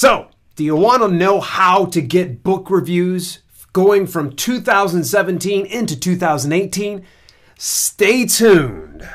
So, do you want to know how to get book reviews going from 2017 into 2018? Stay tuned.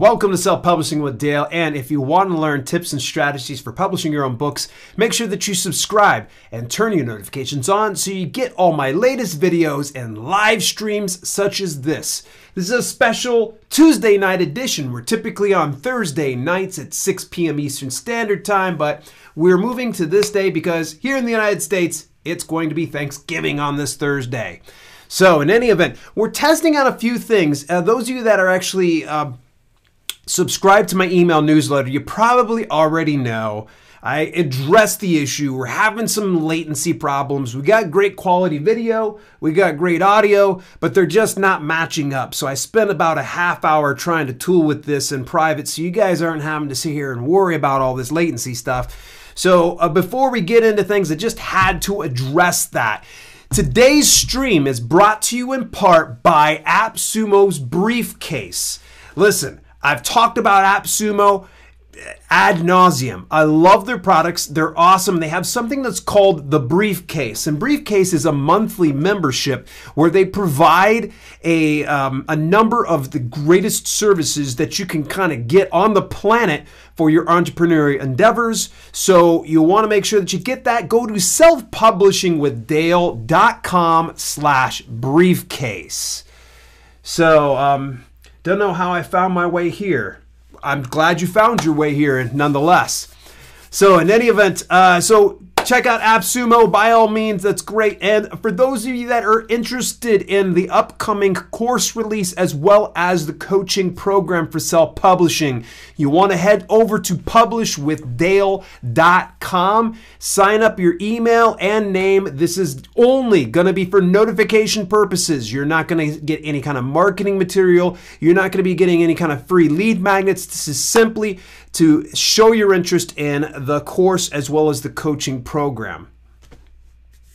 Welcome to Self Publishing with Dale. And if you want to learn tips and strategies for publishing your own books, make sure that you subscribe and turn your notifications on so you get all my latest videos and live streams such as this. This is a special Tuesday night edition. We're typically on Thursday nights at 6 p.m. Eastern Standard Time, but we're moving to this day because here in the United States, it's going to be Thanksgiving on this Thursday. So, in any event, we're testing out a few things. Uh, those of you that are actually uh, subscribe to my email newsletter, you probably already know I address the issue. We're having some latency problems. We got great quality video, we got great audio, but they're just not matching up. So I spent about a half hour trying to tool with this in private so you guys aren't having to sit here and worry about all this latency stuff. So uh, before we get into things, I just had to address that. Today's stream is brought to you in part by AppSumo's briefcase. Listen, I've talked about AppSumo ad nauseum. I love their products. They're awesome. They have something that's called the Briefcase, and Briefcase is a monthly membership where they provide a um, a number of the greatest services that you can kind of get on the planet for your entrepreneurial endeavors. So you want to make sure that you get that. Go to selfpublishingwithdale.com slash briefcase. So um, don't know how I found my way here. I'm glad you found your way here nonetheless. So, in any event, uh, so check out AppSumo by all means. That's great. And for those of you that are interested in the upcoming course release as well as the coaching program for self publishing, you want to head over to publishwithdale.com, sign up your email and name. This is only going to be for notification purposes. You're not going to get any kind of marketing material, you're not going to be getting any kind of free lead magnets. This is simply to show your interest in the course as well as the coaching program.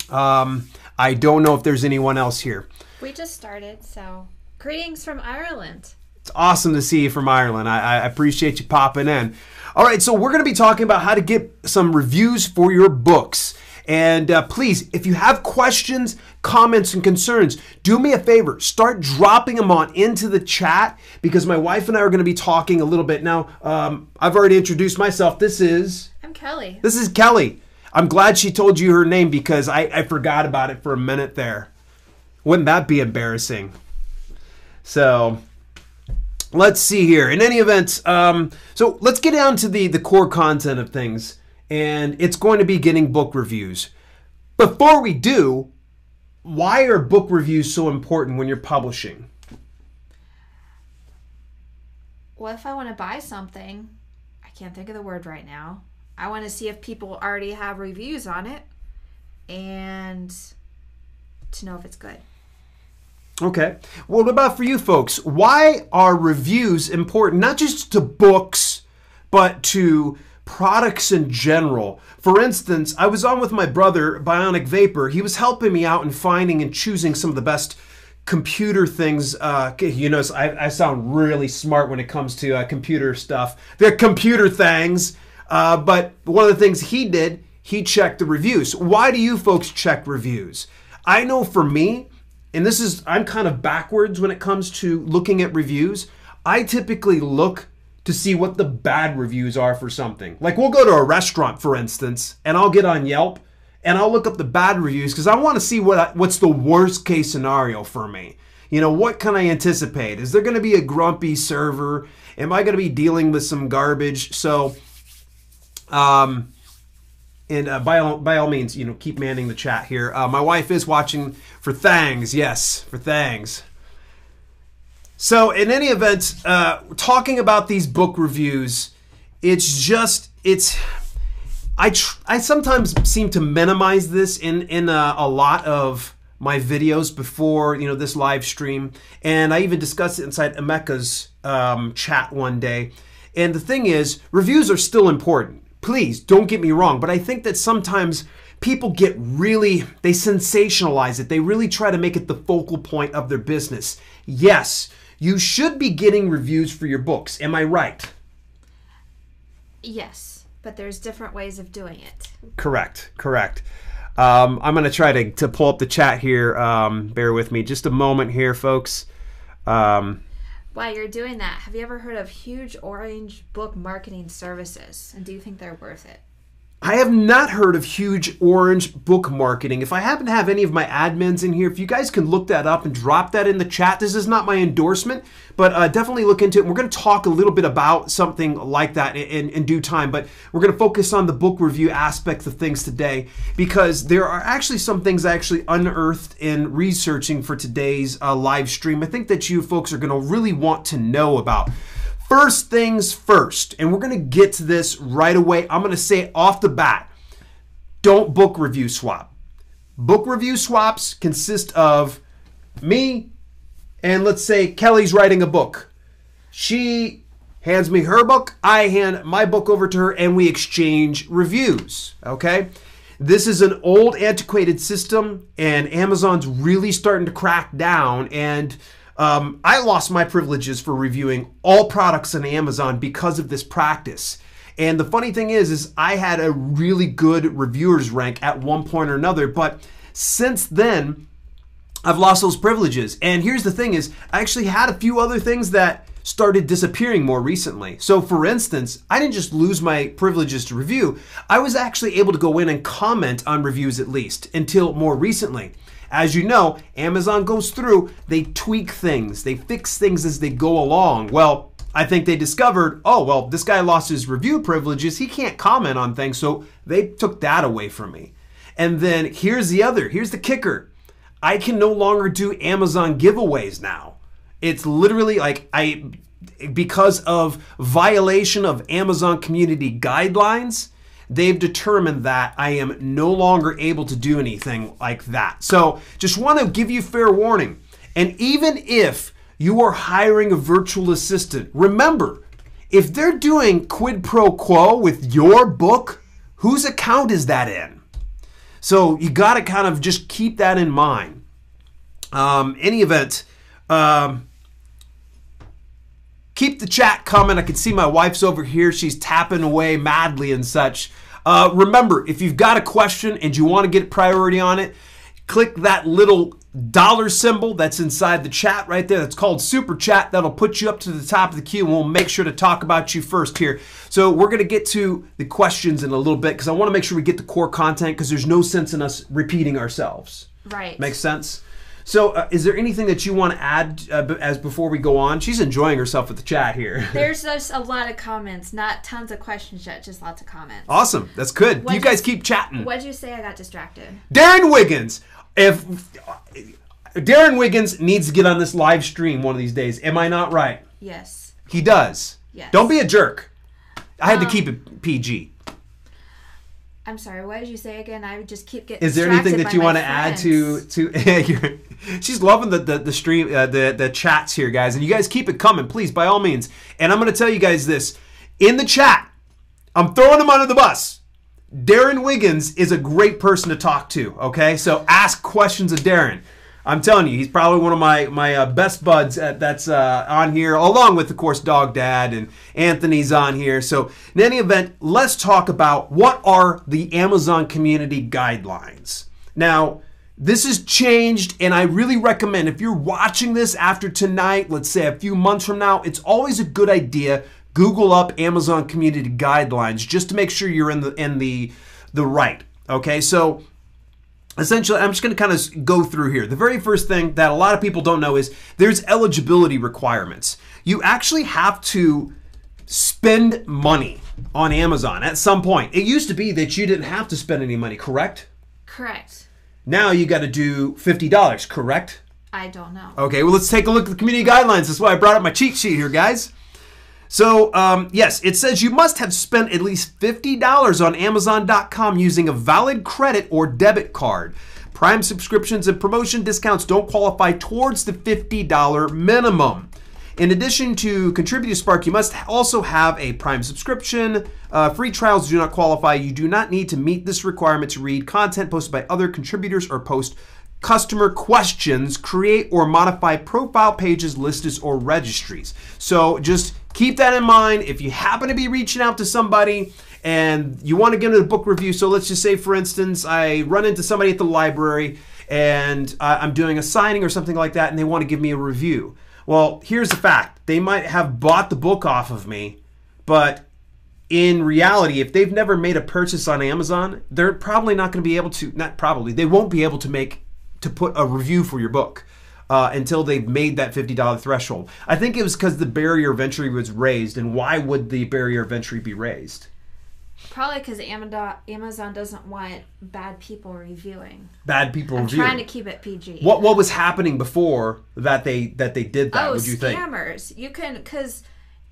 Um, I don't know if there's anyone else here. We just started, so greetings from Ireland. It's awesome to see you from Ireland. I, I appreciate you popping in. All right, so we're going to be talking about how to get some reviews for your books. And uh, please, if you have questions, comments, and concerns, do me a favor. Start dropping them on into the chat because my wife and I are going to be talking a little bit. Now, um, I've already introduced myself. This is. I'm Kelli. This is Kelli. I'm glad she told you her name because I, I forgot about it for a minute there. Wouldn't that be embarrassing? So, let's see here. In any event, um, so let's get down to the, the core content of things and it's going to be getting book reviews. Before we do, why are book reviews so important when you're publishing? Well, if I want to buy something, I can't think of the word right now. I want to see if people already have reviews on it and to know if it's good. Okay. Well, what about for you folks? Why are reviews important, not just to books, but to products in general. For instance, I was on with my brother, Bionic Vapor. He was helping me out in finding and choosing some of the best computer things. Uh, you know, I, I, sound really smart when it comes to uh, computer stuff. They're computer things. Uh, but one of the things he did, he checked the reviews. Why do you folks check reviews? I know for me, and this is, I'm kind of backwards when it comes to looking at reviews. I typically look to see what the bad reviews are for something. Like we'll go to a restaurant, for instance, and I'll get on Yelp and I'll look up the bad reviews because I want to see what what's the worst case scenario for me. You know, what can I anticipate? Is there going to be a grumpy server? Am I going to be dealing with some garbage? So, um, and uh, by all by all means, you know, keep manning the chat here. Uh, my wife is watching for thangs. Yes, for thangs. So, in any event, uh, talking about these book reviews, it's just it's. I tr- I sometimes seem to minimize this in in a, a lot of my videos before you know this live stream, and I even discussed it inside Emeka's um, chat one day. And the thing is, reviews are still important. Please don't get me wrong, but I think that sometimes people get really, they sensationalize it. They really try to make it the focal point of their business. Yes, you should be getting reviews for your books. Am I right? Yes, but there's different ways of doing it. Correct, correct. Um, I'm going to try to, to pull up the chat here. Um, bear with me just a moment here, folks. Um, While you're doing that, have you ever heard of Huge Orange Book Marketing Services? And do you think they're worth it? I have not heard of Huge Orange book marketing. If I happen to have any of my admins in here, if you guys can look that up and drop that in the chat, this is not my endorsement, but uh, definitely look into it. We're going to talk a little bit about something like that in, in due time, but we're going to focus on the book review aspects of things today because there are actually some things I actually unearthed in researching for today's uh, live stream. I think that you folks are going to really want to know about. First things first, and we're going to get to this right away. I'm going to say off the bat don't book review swap. Book review swaps consist of me and let's say Kelli's writing a book. She hands me her book, I hand my book over to her, and we exchange reviews. Okay? This is an old, antiquated system, and Amazon's really starting to crack down. And um, I lost my privileges for reviewing all products on Amazon because of this practice. And the funny thing is, is I had a really good reviewers rank at one point or another, but since then, I've lost those privileges. And here's the thing is, I actually had a few other things that started disappearing more recently. So for instance, I didn't just lose my privileges to review, I was actually able to go in and comment on reviews at least until more recently. As you know, Amazon goes through, they tweak things, they fix things as they go along. Well, I think they discovered, oh, well, this guy lost his review privileges. He can't comment on things. So they took that away from me. And then here's the other, here's the kicker. I can no longer do Amazon giveaways now. It's literally like I, because of violation of Amazon community guidelines, they've determined that I am no longer able to do anything like that. So just want to give you fair warning. And even if you are hiring a virtual assistant, remember, if they're doing quid pro quo with your book, whose account is that in? So you got to kind of just keep that in mind. Um, any event, um, keep the chat coming. I can see my wife's over here. She's tapping away madly and such. Uh, remember, if you've got a question and you want to get priority on it, click that little dollar symbol that's inside the chat right there. That's called Super Chat. That'll put you up to the top of the queue, and we'll make sure to talk about you first here. So we're going to get to the questions in a little bit because I want to make sure we get the core content because there's no sense in us repeating ourselves. Right. Makes sense? So, uh, is there anything that you want to add uh, as before we go on? She's enjoying herself with the chat here. There's just a lot of comments, not tons of questions yet, just lots of comments. awesome, that's good. What'd you guys keep chatting. What'd you say? I got distracted. Darren Wiggins. If Darren Wiggins needs to get on this live stream one of these days, am I not right? Yes. He does. Yes. Don't be a jerk. I had to Um, keep it PG. I'm sorry. What did you say again? I would just keep getting. Is there anything that you want to add to to? she's loving the the, the stream uh, the the chats here, guys, and you guys keep it coming, please, by all means. And I'm going to tell you guys this in the chat. I'm throwing him under the bus. Darren Wiggins is a great person to talk to. Okay, so ask questions of Darren. I'm telling you, he's probably one of my my uh, best buds at, that's uh, on here, along with, of course, Dog Dad and Anthony's on here. So, in any event, let's talk about what are the Amazon community guidelines. Now, this has changed, and I really recommend if you're watching this after tonight, let's say a few months from now, it's always a good idea. Google up Amazon community guidelines just to make sure you're in the in the the right. Okay, so essentially i'm just going to kind of go through here the very first thing that a lot of people don't know is there's eligibility requirements you actually have to spend money on amazon at some point it used to be that you didn't have to spend any money correct Correct. now you got to do $50 correct I don't know. Okay, well, let's take a look at the community guidelines. That's why I brought up my cheat sheet here, guys. So, um, yes, it says you must have spent at least $50 on Amazon.com using a valid credit or debit card. Prime subscriptions and promotion discounts don't qualify towards the $50 minimum. In addition to contribute to Spark, you must also have a Prime subscription. Uh, free trials do not qualify. You do not need to meet this requirement to read content posted by other contributors or post customer questions, create or modify profile pages, lists, or registries. So just keep that in mind. If you happen to be reaching out to somebody and you want to get into a book review, so let's just say, for instance, I run into somebody at the library and I'm doing a signing or something like that, and they want to give me a review. Well, here's the fact they might have bought the book off of me, but in reality, if they've never made a purchase on Amazon, they're probably not going to be able to, not probably, they won't be able to make, to put a review for your book. Uh, until they've made that $50 threshold. I think it was because the barrier of entry was raised. And why would the barrier of entry be raised? Probably because Amazon doesn't want bad people reviewing. Bad people I'm reviewing. trying to keep it PG. What what was happening before that they that they did that? oh, would you think? scammers! You can because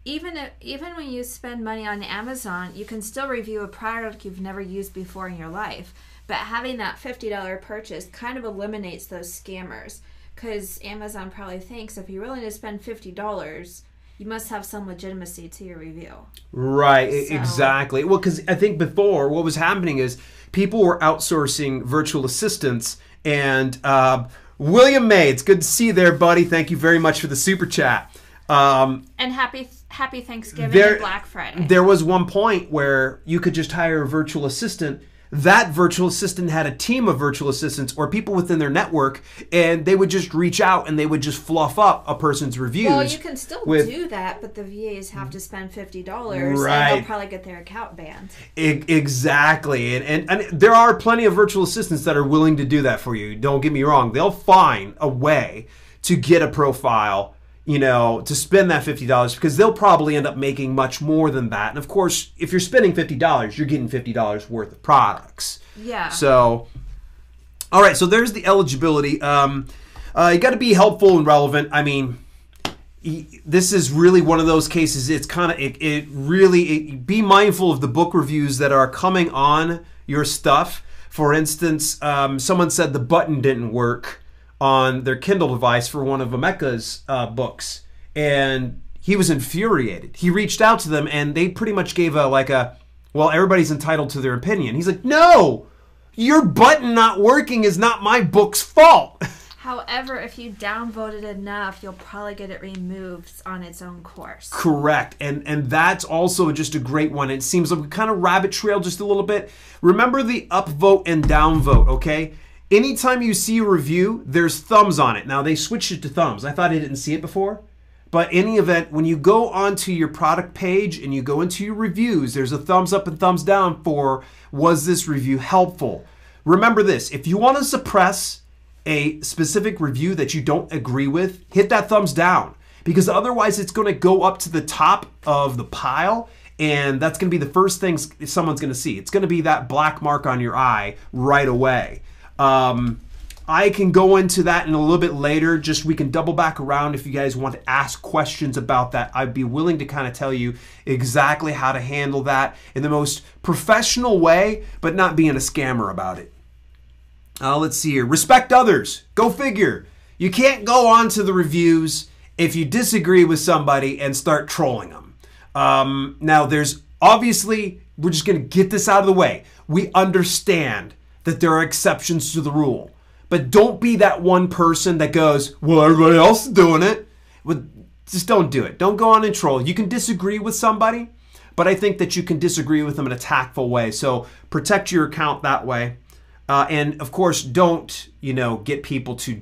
even if, even when you spend money on Amazon, you can still review a product you've never used before in your life. But having that fifty dollar purchase kind of eliminates those scammers because Amazon probably thinks if you're willing to spend fifty dollars you must have some legitimacy to your review. Right, So- exactly. Well, because I think before what was happening is people were outsourcing virtual assistants, and uh, William May, it's good to see you there, buddy. Thank you very much for the super chat. Um, And happy happy Thanksgiving There- and Black Friday. there was one point where you could just hire a virtual assistant. That virtual assistant had a team of virtual assistants or people within their network, and they would just reach out and they would just fluff up a person's reviews. well, you can still with- do that, but the VAs have to spend fifty dollars, and they'll probably get their account banned. Exactly, and, and and there are plenty of virtual assistants that are willing to do that for you. Don't get me wrong; they'll find a way to get a profile, you know, to spend that fifty dollars because they'll probably end up making much more than that. And of course, if you're spending fifty dollars, you're getting fifty dollars worth of products. Yeah. So, all right, so there's the eligibility. Um, uh, you got to be helpful and relevant. I mean, this is really one of those cases. It's kind of it, it really it, be mindful of the book reviews that are coming on your stuff. For instance, um, someone said the button didn't work on their Kindle device for one of Emeka's uh, books, and he was infuriated. He reached out to them, and they pretty much gave a like a well, everybody's entitled to their opinion. He's like, no, your button not working is not my book's fault. However, if you downvoted enough, you'll probably get it removed on its own course. Correct. And and that's also just a great one. It seems like we kind of rabbit trail just a little bit. Remember the upvote and downvote, okay? Anytime you see a review, there's thumbs on it. Now they switched it to thumbs. I thought I didn't see it before. But any event, when you go onto your product page and you go into your reviews, there's a thumbs up and thumbs down for was this review helpful? Remember this if you want to suppress a specific review that you don't agree with, hit that thumbs down because otherwise it's going to go up to the top of the pile and that's going to be the first thing someone's going to see. It's going to be that black mark on your eye right away. Um, I can go into that in a little bit later. Just we can double back around if you guys want to ask questions about that. I'd be willing to kind of tell you exactly how to handle that in the most professional way, but not being a scammer about it. Uh, let's see here. Respect others. Go figure. You can't go on to the reviews if you disagree with somebody and start trolling them. Um, now, there's obviously, we're just going to get this out of the way. We understand that there are exceptions to the rule, but don't be that one person that goes, well, everybody else is doing it. Well, just don't do it. Don't go on and troll. You can disagree with somebody, but I think that you can disagree with them in a tactful way. So protect your account that way. Uh, and of course, don't you know get people to.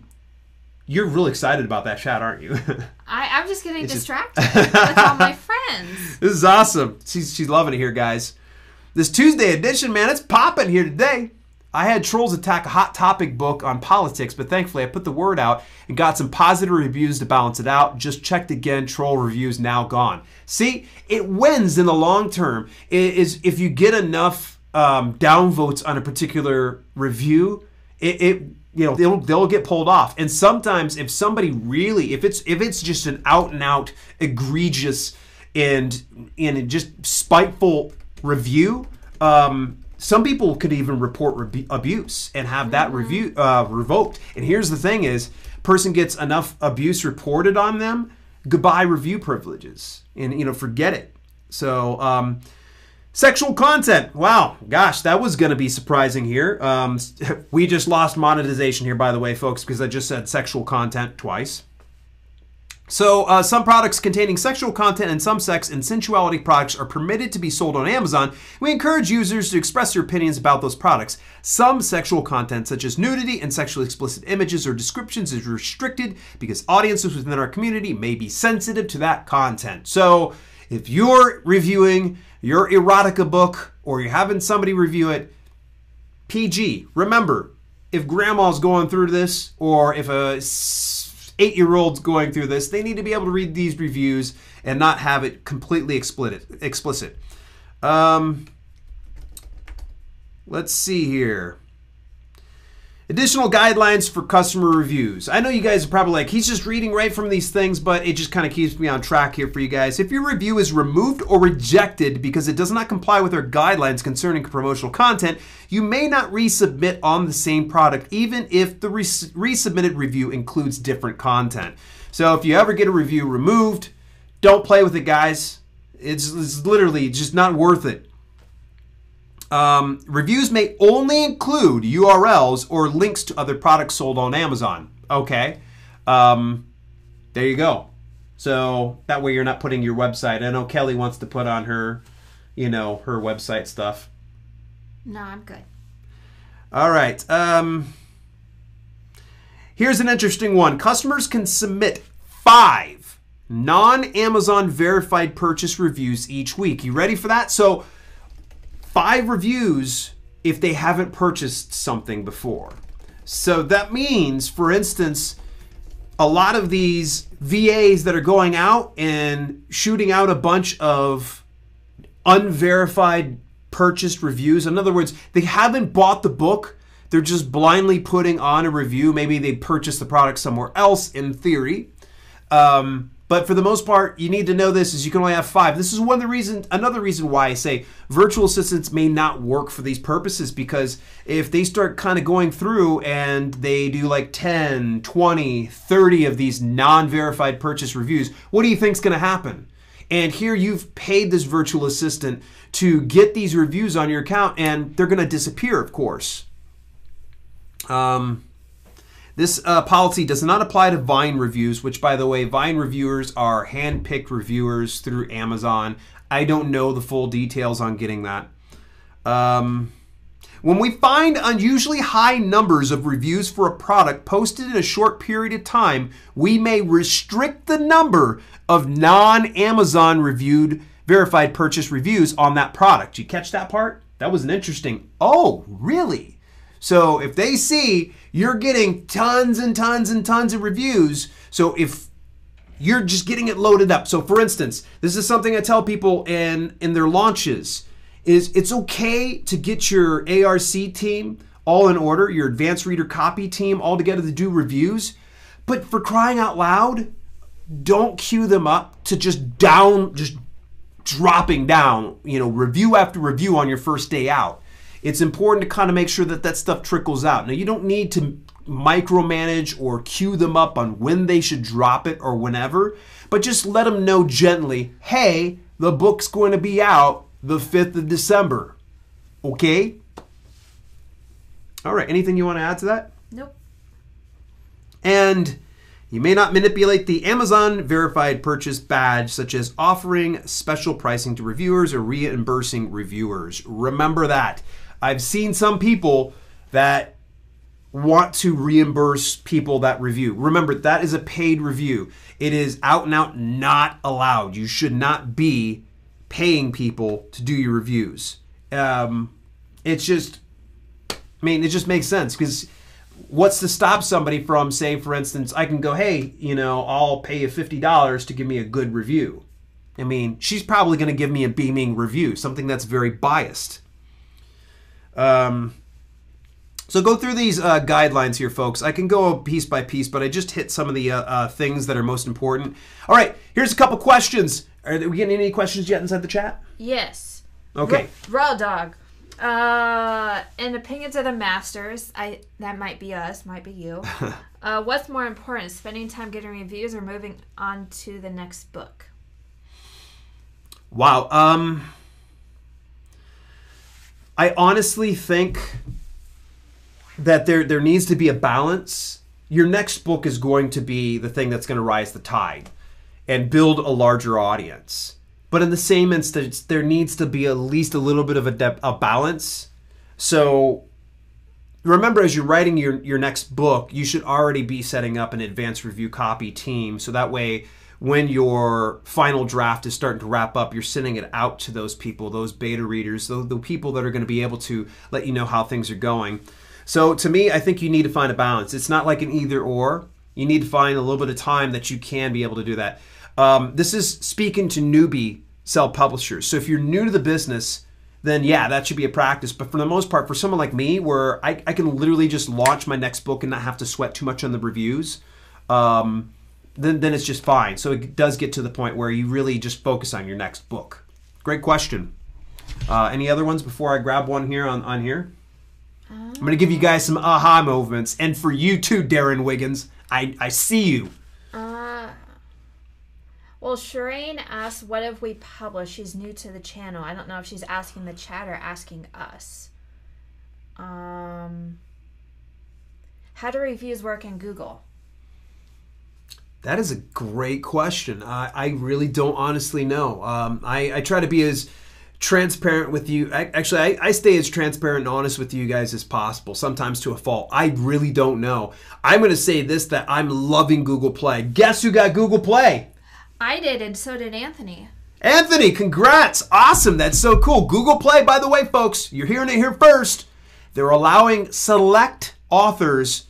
You're really excited about that chat, aren't you? I, I'm just getting just- distracted with all my friends. this is awesome. She's she's loving it here, guys. This Tuesday edition, man, it's popping here today. I had trolls attack a hot topic book on politics, but thankfully I put the word out and got some positive reviews to balance it out. Just checked again, troll reviews now gone. See, it wins in the long term. It is if you get enough um, downvotes on a particular review, it, it you know they'll they'll get pulled off. And sometimes if somebody really if it's if it's just an out and out egregious and and just spiteful review. Um, some people could even report rebu- abuse and have that review uh, revoked. And here's the thing: is person gets enough abuse reported on them, goodbye review privileges and you know forget it. So um, sexual content. Wow, gosh, that was going to be surprising here. Um, we just lost monetization here, by the way, folks, because I just said sexual content twice. So, uh, some products containing sexual content and some sex and sensuality products are permitted to be sold on Amazon. We encourage users to express their opinions about those products. Some sexual content, such as nudity and sexually explicit images or descriptions, is restricted because audiences within our community may be sensitive to that content. So, if you're reviewing your erotica book or you're having somebody review it, PG. Remember, if grandma's going through this or if a eight year olds going through this, they need to be able to read these reviews and not have it completely explicit. Um, let's see here. Additional guidelines for customer reviews. I know you guys are probably like, he's just reading right from these things, but it just kind of keeps me on track here for you guys. If your review is removed or rejected because it does not comply with our guidelines concerning promotional content, you may not resubmit on the same product, even if the res- resubmitted review includes different content. So if you ever get a review removed, don't play with it, guys. It's, it's literally just not worth it. Um, reviews may only include URLs or links to other products sold on Amazon. Okay. Um, there you go. So that way you're not putting your website. I know Kelli wants to put on her, you know, her website stuff. No, I'm good. All right. Um, here's an interesting one. Customers can submit five non Amazon verified purchase reviews each week. You ready for that? So five reviews if they haven't purchased something before. So that means, for instance, a lot of these VAs that are going out and shooting out a bunch of unverified purchased reviews. In other words, they haven't bought the book. They're just blindly putting on a review. Maybe they purchased the product somewhere else in theory. Um, but for the most part, you need to know this is you can only have five. This is one of the reason another reason why I say virtual assistants may not work for these purposes because if they start kind of going through and they do like 10, 20, 30 of these non-verified purchase reviews, what do you think's going to happen? And here you've paid this virtual assistant to get these reviews on your account and they're going to disappear, of course. Um, this uh, policy does not apply to Vine reviews, which, by the way, Vine reviewers are hand-picked reviewers through Amazon. I don't know the full details on getting that. Um, when we find unusually high numbers of reviews for a product posted in a short period of time, we may restrict the number of non-Amazon reviewed verified purchase reviews on that product. You catch that part? That was an interesting. Oh, really? So if they see you're getting tons and tons and tons of reviews, so if you're just getting it loaded up. So for instance, this is something I tell people in in their launches is it's okay to get your ARC team all in order, your advanced reader copy team all together to do reviews, but for crying out loud, don't queue them up to just down just dropping down, you know, review after review on your first day out it's important to kind of make sure that that stuff trickles out. Now, you don't need to micromanage or cue them up on when they should drop it or whenever, but just let them know gently hey, the book's going to be out the 5th of December. Okay? All right, anything you want to add to that? Nope. And you may not manipulate the Amazon verified purchase badge, such as offering special pricing to reviewers or reimbursing reviewers. Remember that. I've seen some people that want to reimburse people that review. Remember, that is a paid review. It is out and out not allowed. You should not be paying people to do your reviews. Um, it's just, I mean, it just makes sense because what's to stop somebody from saying, for instance, I can go, hey, you know, I'll pay you $50 to give me a good review. I mean, she's probably going to give me a beaming review, something that's very biased. Um, so go through these uh, guidelines here, folks. I can go piece by piece, but I just hit some of the uh, uh, things that are most important. All right, here's a couple questions. Are we getting any questions yet inside the chat? Yes. Okay. Raw dog. Uh, in opinions of the masters, I that might be us, might be you. uh, what's more important, spending time getting reviews or moving on to the next book? Wow. Um, I honestly think that there there needs to be a balance. Your next book is going to be the thing that's going to rise the tide and build a larger audience. But in the same instance, there needs to be at least a little bit of a, de- a balance. So remember, as you're writing your, your next book, you should already be setting up an advanced review copy team. So that way, when your final draft is starting to wrap up, you're sending it out to those people, those beta readers, the, the people that are going to be able to let you know how things are going. So to me, I think you need to find a balance. It's not like an either or. You need to find a little bit of time that you can be able to do that. Um, this is speaking to newbie self publishers. So if you're new to the business, then yeah, that should be a practice. But for the most part, for someone like me, where I, I can literally just launch my next book and not have to sweat too much on the reviews, um, then, then it's just fine. So it does get to the point where you really just focus on your next book. Great question. Uh, any other ones before I grab one here on, on here? I'm to give you guys some aha moments. And for you too, Darren Wiggins, I, I see you. Uh, well, Shireen asked, "What if we publish?" She's new to the channel. I don't know if she's asking the chat or asking us. Um, how do reviews work in Google? That is a great question. I, I really don't honestly know. Um, I, I try to be as transparent with you. I, actually, I, I stay as transparent and honest with you guys as possible, sometimes to a fault. I really don't know. I'm going to say this that I'm loving Google Play. Guess who got Google Play? I did, and so did Anthony. Anthony, congrats. Awesome. That's so cool. Google Play, by the way, folks, you're hearing it here first. They're allowing select authors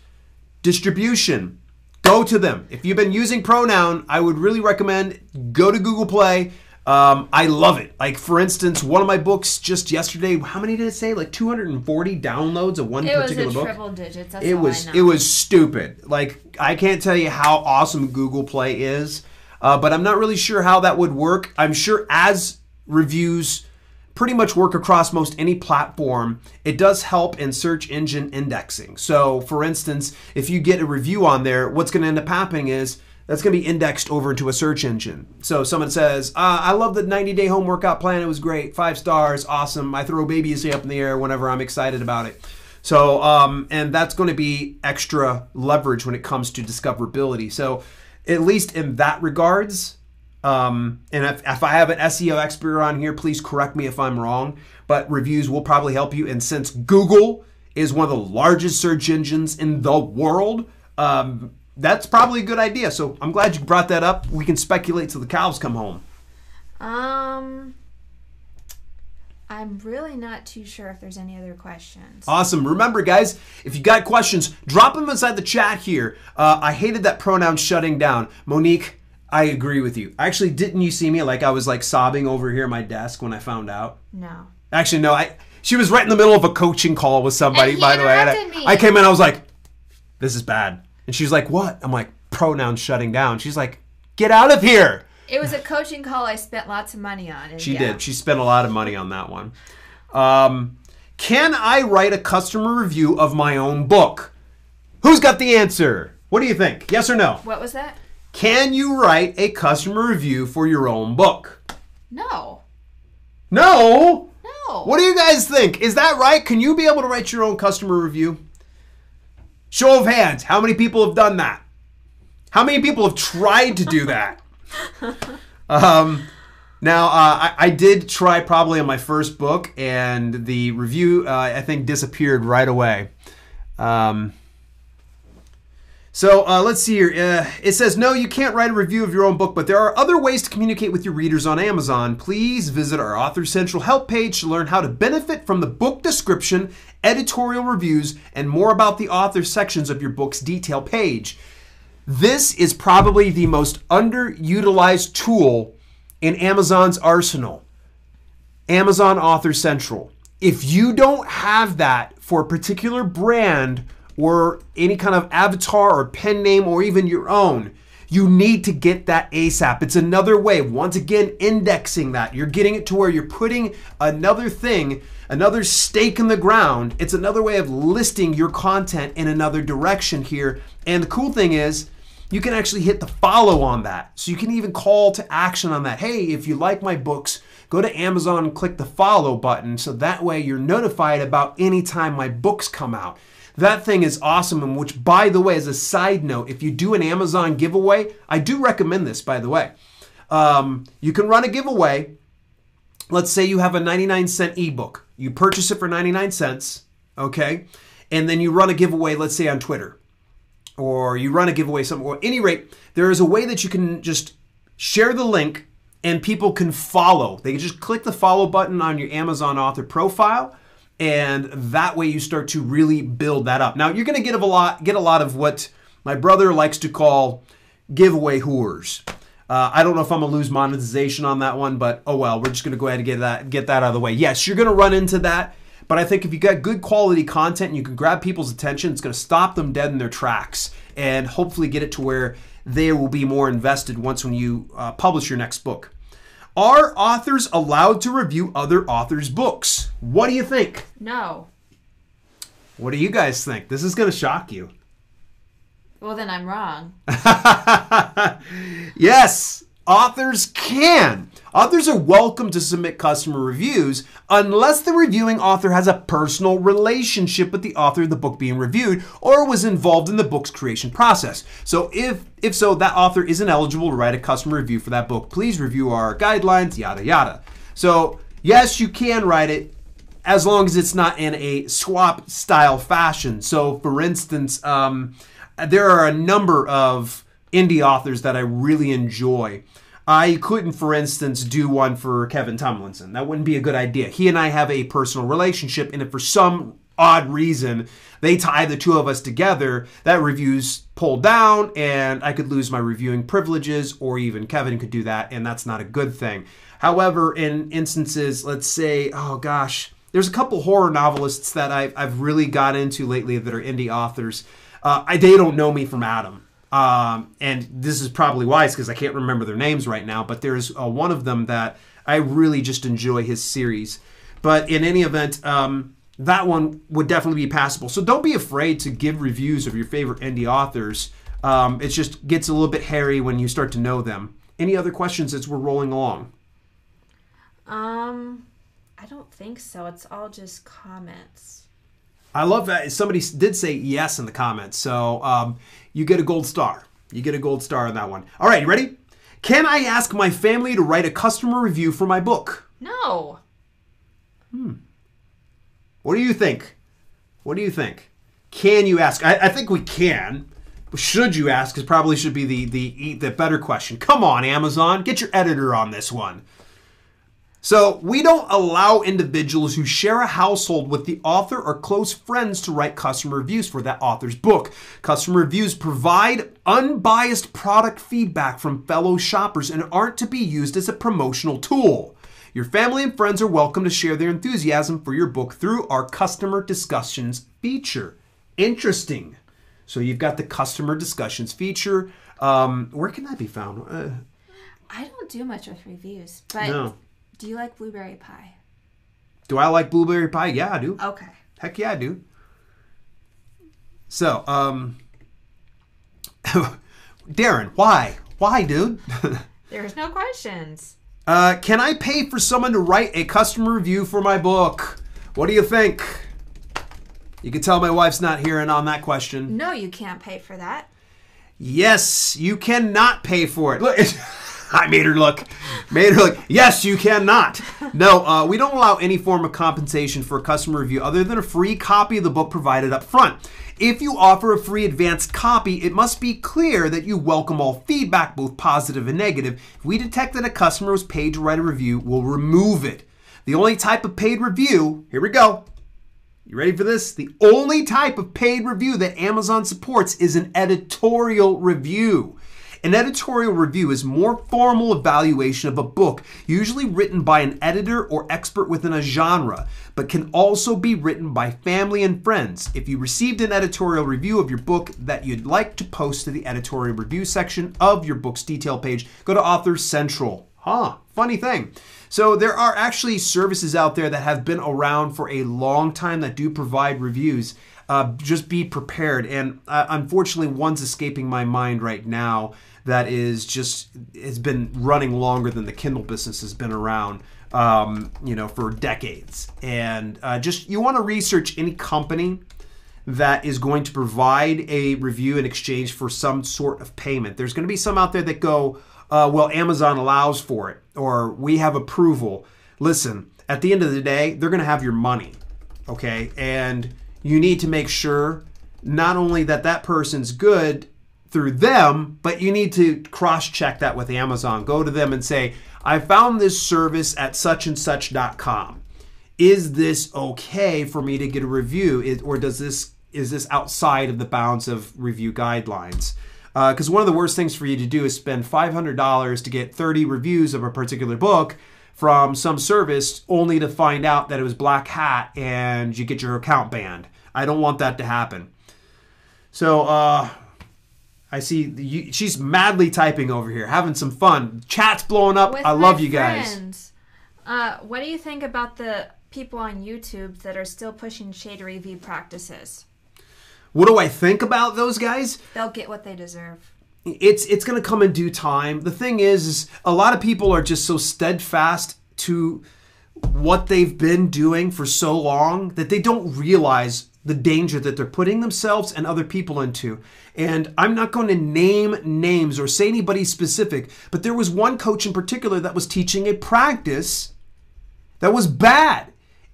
distribution. Go to them. If you've been using pronoun, I would really recommend go to Google Play. Um, I love it. Like for instance, one of my books just yesterday. How many did it say? Like 240 downloads of one It was particular a book. triple digits. That's It was it was stupid. Like I can't tell you how awesome Google Play is, uh, but I'm not really sure how that would work. I'm sure as reviews pretty much work across most any platform, it does help in search engine indexing. So, for instance, if you get a review on there, what's going to end up happening is that's going to be indexed over into a search engine. So someone says, uh, "I love the 90 day home workout plan. It was great. Five stars. Awesome. I throw babies up in the air whenever I'm excited about it." So, um, and that's going to be extra leverage when it comes to discoverability. So, at least in that regards, um, and if, if I have an SEO expert on here, please correct me if I'm wrong. But reviews will probably help you. And since Google is one of the largest search engines in the world, um, that's probably a good idea. So I'm glad you brought that up. We can speculate till the cows come home. Um, I'm really not too sure if there's any other questions. Awesome. Remember, guys, if you got questions, drop them inside the chat here. Uh, I hated that pronoun shutting down. Monique, I agree with you. Actually, didn't you see me like I was like sobbing over here at my desk when I found out? No. Actually, no. I she was right in the middle of a coaching call with somebody. By the way, I, me. I came in. I was like, "This is bad," and she's like, "What?" I'm like, "Pronoun shutting down." She's like, "Get out of here." It was a coaching call I spent lots of money on. She yeah. did. She spent a lot of money on that one. Um, can I write a customer review of my own book? Who's got the answer? What do you think? Yes or no? What was that? Can you write a customer review for your own book? No. No. No. What do you guys think? Is that right? Can you be able to write your own customer review? Show of hands. How many people have done that? How many people have tried to do that? um, now, uh, I, I did try probably on my first book, and the review, uh, I think, disappeared right away. Um, so uh, let's see here. Uh, it says, no, you can't write a review of your own book, but there are other ways to communicate with your readers on Amazon. Please visit our Author Central help page to learn how to benefit from the book description, editorial reviews, and more about the author sections of your book's detail page. This is probably the most underutilized tool in Amazon's arsenal. Amazon Author Central. If you don't have that for a particular brand or any kind of avatar or pen name or even your own, You need to get that ASAP. It's another way, once again, indexing that. You're getting it to where you're putting another thing, another stake in the ground. It's another way of listing your content in another direction here. And the cool thing is, you can actually hit the follow on that. So you can even call to action on that. Hey, if you like my books, go to Amazon and click the follow button. So that way you're notified about any time my books come out. That thing is awesome. And which, by the way, as a side note, if you do an Amazon giveaway, I do recommend this, by the way. Um, you can run a giveaway. Let's say you have a 99 cent ebook. You purchase it for 99 cents, okay? And then you run a giveaway, let's say on Twitter or you run a giveaway or at any rate there is a way that you can just share the link and people can follow they can just click the follow button on your amazon author profile and that way you start to really build that up now you're going to get a lot get a lot of what my brother likes to call giveaway whores uh, I don't know if I'm gonna lose monetization on that one, but oh well. We're just gonna go ahead and get that get that out of the way. Yes, you're gonna run into that. But I think if you got good quality content and you can grab people's attention, it's to stop them dead in their tracks and hopefully get it to where they will be more invested once when you uh, publish your next book. Are authors allowed to review other authors' books? What do you think? No. What do you guys think? This is going to shock you. Well, then I'm wrong. yes, authors can. Authors are welcome to submit customer reviews unless the reviewing author has a personal relationship with the author of the book being reviewed or was involved in the book's creation process. So if if so, that author isn't eligible to write a customer review for that book. Please review our guidelines, yada yada. So yes, you can write it as long as it's not in a swap style fashion. So for instance, um, there are a number of indie authors that I really enjoy. I couldn't, for instance, do one for Kevin Tumlinson. That wouldn't be a good idea. He and I have a personal relationship, and if for some odd reason they tie the two of us together, that review's pulled down, and I could lose my reviewing privileges, or even Kevin could do that, and that's not a good thing. However, in instances, let's say, oh gosh, there's a couple horror novelists that I've, I've really got into lately that are indie authors. Uh, I, they don't know me from Adam. Um, and this is probably wise because I can't remember their names right now, but there's uh, one of them that I really just enjoy his series. But in any event, um, that one would definitely be passable. So don't be afraid to give reviews of your favorite indie authors. Um, it just gets a little bit hairy when you start to know them. Any other questions as we're rolling along? Um, I don't think so. It's all just comments. I love that. Somebody did say yes in the comments. So um, you get a gold star. You get a gold star on that one. All right, you ready? Can I ask my family to write a customer review for my book? No. Hmm. What do you think? What do you think? Can you ask? I, I think we can. Should you ask? Is probably should be the the the better question. Come on, Amazon, get your editor on this one. So, we don't allow individuals who share a household with the author or close friends to write customer reviews for that author's book. Customer reviews provide unbiased product feedback from fellow shoppers and aren't to be used as a promotional tool. Your family and friends are welcome to share their enthusiasm for your book through our customer discussions feature. Interesting. So, you've got the customer discussions feature. Um, where can that be found? Uh, I don't do much with reviews, but. no. Do you like blueberry pie? Do I like blueberry pie? Yeah, I do. Okay. Heck yeah, I do. So, um, Darren, why? Why, dude? There's no questions. uh, can I pay for someone to write a customer review for my book? What do you think? You can tell my wife's not hearing on that question. No, you can't pay for that. Yes, you cannot pay for it. Look, I made her look. Made her look. Yes, you cannot. No, uh, we don't allow any form of compensation for a customer review other than a free copy of the book provided up front. If you offer a free advanced copy, it must be clear that you welcome all feedback, both positive and negative. If we detect that a customer was paid to write a review, we'll remove it. The only type of paid review, here we go. You ready for this? The only type of paid review that Amazon supports is an editorial review. An editorial review is more formal evaluation of a book, usually written by an editor or expert within a genre, but can also be written by family and friends. If you received an editorial review of your book that you'd like to post to the editorial review section of your book's detail page, go to Authors Central. Huh, funny thing. So there are actually services out there that have been around for a long time that do provide reviews. Uh, just be prepared. And uh, unfortunately, one's escaping my mind right now that is just has been running longer than the Kindle business has been around. Um, you know, for decades. And uh, just you want to research any company that is going to provide a review in exchange for some sort of payment. There's going to be some out there that go, uh, well, Amazon allows for it, or we have approval. Listen, at the end of the day, they're going to have your money, okay? And you need to make sure not only that that person's good through them, but you need to cross check that with Amazon. Go to them and say, I found this service at such and such.com. Is this okay for me to get a review? or does this is this outside of the bounds of review guidelines? Because uh, one of the worst things for you to do is spend $500 to get 30 reviews of a particular book from some service only to find out that it was black hat and you get your account banned. I don't want that to happen. So, uh, I see you, she's madly typing over here, having some fun. Chat's blowing up. With I love you friends. guys. Uh, what do you think about the people on YouTube that are still pushing shade review practices? What do I think about those guys? They'll get what they deserve. It's it's going to come in due time. The thing is, is a lot of people are just so steadfast to what they've been doing for so long that they don't realize the danger that they're putting themselves and other people into. And I'm not going to name names or say anybody specific, but there was one coach in particular that was teaching a practice that was bad.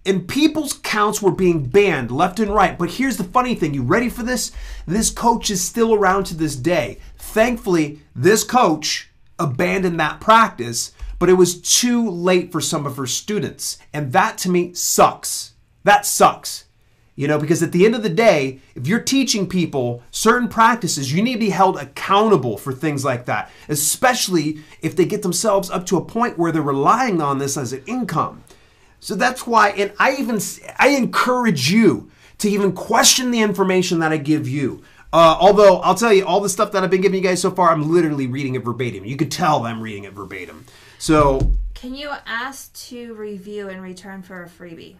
And people's counts were being banned left and right. But here's the funny thing you ready for this? This coach is still around to this day. Thankfully, this coach abandoned that practice, but it was too late for some of her students. And that to me sucks. That sucks. You know, because at the end of the day, if you're teaching people certain practices, you need to be held accountable for things like that, especially if they get themselves up to a point where they're relying on this as an income. So that's why, and I even I encourage you to even question the information that I give you. Uh, although I'll tell you, all the stuff that I've been giving you guys so far, I'm literally reading it verbatim. You could tell I'm reading it verbatim. So, can you ask to review in return for a freebie?